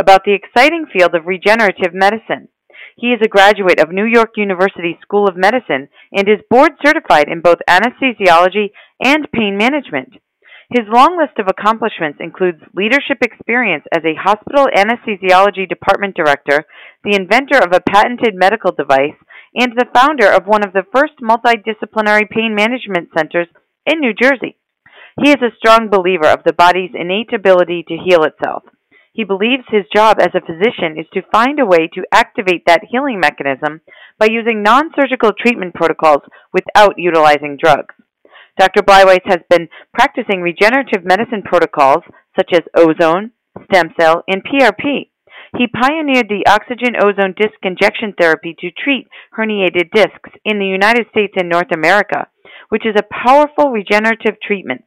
about the exciting field of regenerative medicine. He is a graduate of New York University School of Medicine and is board certified in both anesthesiology and pain management. His long list of accomplishments includes leadership experience as a hospital anesthesiology department director, the inventor of a patented medical device, and the founder of one of the first multidisciplinary pain management centers in New Jersey. He is a strong believer of the body's innate ability to heal itself. He believes his job as a physician is to find a way to activate that healing mechanism by using non surgical treatment protocols without utilizing drugs. Dr. Bleiweiss has been practicing regenerative medicine protocols such as ozone, stem cell, and PRP. He pioneered the oxygen ozone disc injection therapy to treat herniated discs in the United States and North America, which is a powerful regenerative treatment.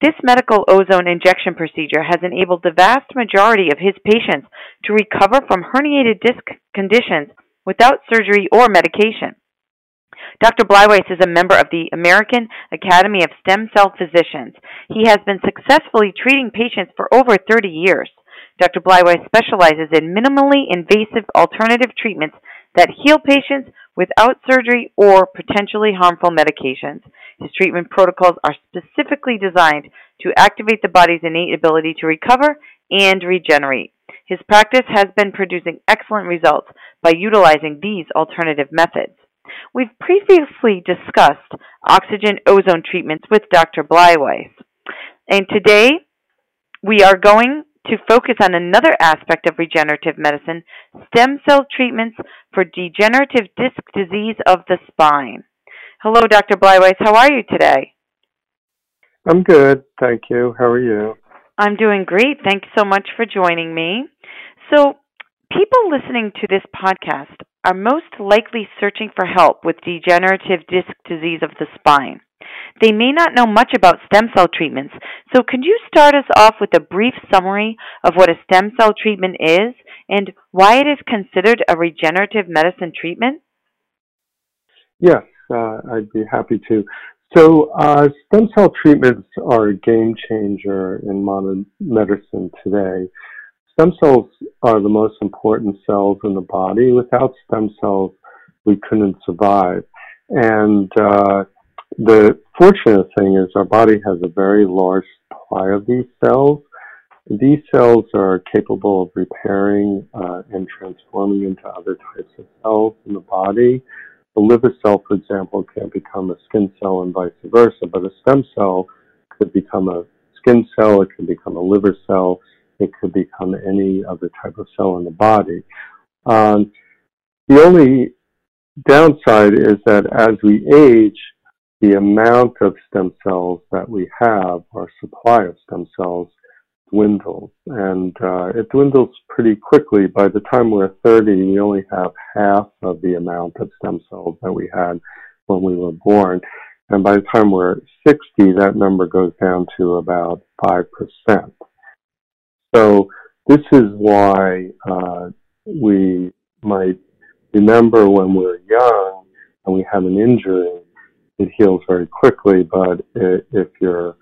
This medical ozone injection procedure has enabled the vast majority of his patients to recover from herniated disc conditions without surgery or medication. Dr. Bleiweiss is a member of the American Academy of Stem Cell Physicians. He has been successfully treating patients for over 30 years. Dr. Bleiweiss specializes in minimally invasive alternative treatments that heal patients without surgery or potentially harmful medications. His treatment protocols are specifically designed to activate the body's innate ability to recover and regenerate. His practice has been producing excellent results by utilizing these alternative methods. We've previously discussed oxygen ozone treatments with Dr. Bleiweiss. And today we are going to focus on another aspect of regenerative medicine stem cell treatments for degenerative disc disease of the spine. Hello, Dr. Bleiweiss. How are you today? I'm good. Thank you. How are you? I'm doing great. Thanks so much for joining me. So, people listening to this podcast are most likely searching for help with degenerative disc disease of the spine. They may not know much about stem cell treatments, so could you start us off with a brief summary of what a stem cell treatment is and why it is considered a regenerative medicine treatment? Yes, uh, I'd be happy to. So, uh, stem cell treatments are a game changer in modern medicine today. Stem cells are the most important cells in the body. Without stem cells, we couldn't survive. And uh, the fortunate thing is our body has a very large supply of these cells. These cells are capable of repairing uh, and transforming into other types of cells in the body. A liver cell, for example, can become a skin cell and vice versa, but a stem cell could become a skin cell, it could become a liver cell, it could become any other type of cell in the body. Um, the only downside is that as we age, the amount of stem cells that we have, our supply of stem cells, dwindles. And uh, it dwindles pretty quickly. By the time we're 30, we only have half of the amount of stem cells that we had when we were born. And by the time we're 60, that number goes down to about 5%. So this is why uh, we might remember when we're young and we have an injury, it heals very quickly. But if you're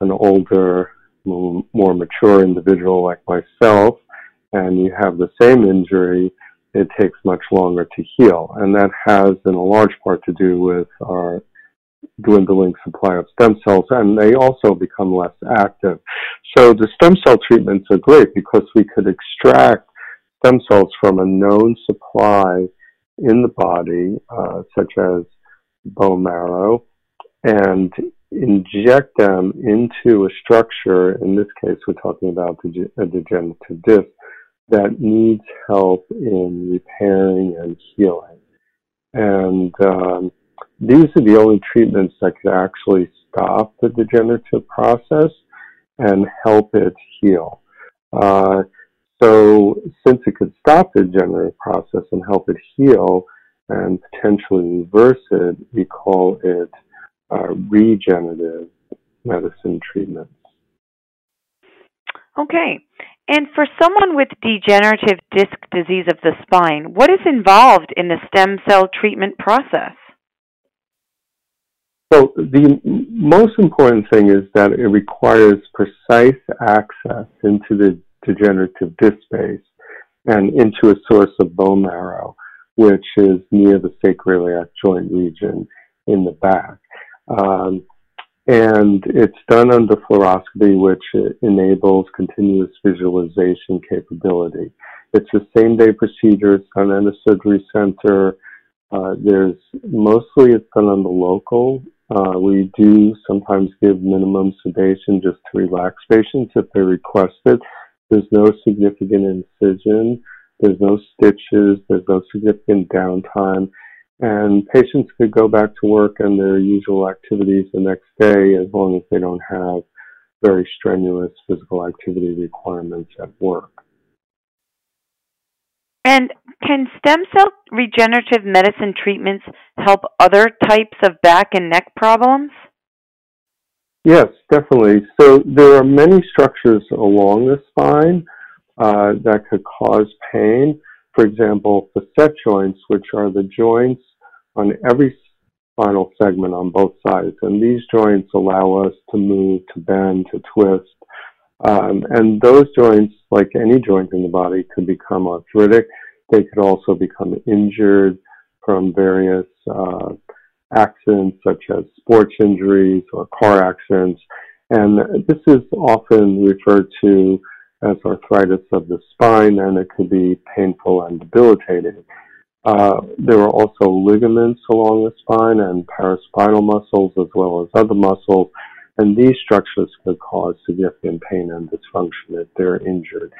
an older, more mature individual like myself, and you have the same injury, it takes much longer to heal. And that has, in a large part, to do with our dwindling supply of stem cells, and they also become less active. So the stem cell treatments are great because we could extract stem cells from a known supply in the body, uh, such as bone marrow and inject them into a structure, in this case we're talking about a degenerative disc, that needs help in repairing and healing. And um, these are the only treatments that could actually stop the degenerative process and help it heal. Uh, So since it could stop the degenerative process and help it heal and potentially reverse it, we call it uh, regenerative medicine treatments. Okay. And for someone with degenerative disc disease of the spine, what is involved in the stem cell treatment process? So the most important thing is that it requires precise access into the degenerative disc space and into a source of bone marrow, which is near the sacroiliac joint region in the back. Um, and it's done under fluoroscopy, which enables continuous visualization capability. It's a same day procedure. It's done in a surgery center. Uh, there's mostly it's done on the local. Uh, we do sometimes give minimum sedation just to relax patients if they request it. There's no significant incision. There's no stitches. There's no significant downtime and patients could go back to work and their usual activities the next day as long as they don't have very strenuous physical activity requirements at work. And can stem cell regenerative medicine treatments help other types of back and neck problems? Yes, definitely. So there are many structures along the spine uh, that could cause pain for example, facet joints, which are the joints on every spinal segment on both sides. And these joints allow us to move, to bend, to twist. Um, and those joints, like any joint in the body, could become arthritic. They could also become injured from various uh, accidents, such as sports injuries or car accidents. And this is often referred to as arthritis of the spine, and it could be painful and debilitating. Uh, there are also ligaments along the spine and paraspinal muscles as well as other muscles, and these structures could cause significant pain and dysfunction if they're injured.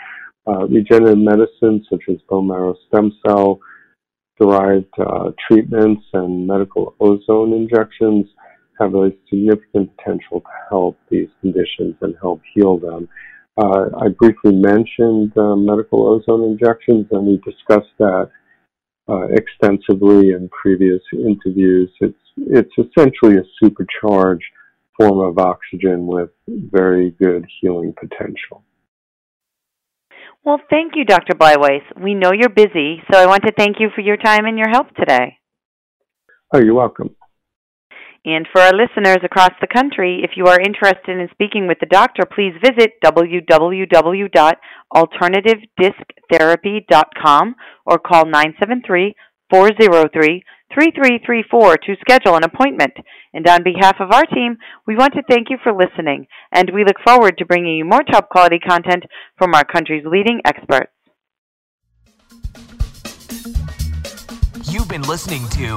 Uh, regenerative medicine, such as bone marrow stem cell derived uh, treatments and medical ozone injections, have a significant potential to help these conditions and help heal them. Uh, I briefly mentioned uh, medical ozone injections, and we discussed that uh, extensively in previous interviews. It's it's essentially a supercharged form of oxygen with very good healing potential. Well, thank you, Dr. Bleiweiss. We know you're busy, so I want to thank you for your time and your help today. Oh, you're welcome. And for our listeners across the country, if you are interested in speaking with the doctor, please visit www.alternativedisctherapy.com or call 973 403 3334 to schedule an appointment. And on behalf of our team, we want to thank you for listening, and we look forward to bringing you more top quality content from our country's leading experts. You've been listening to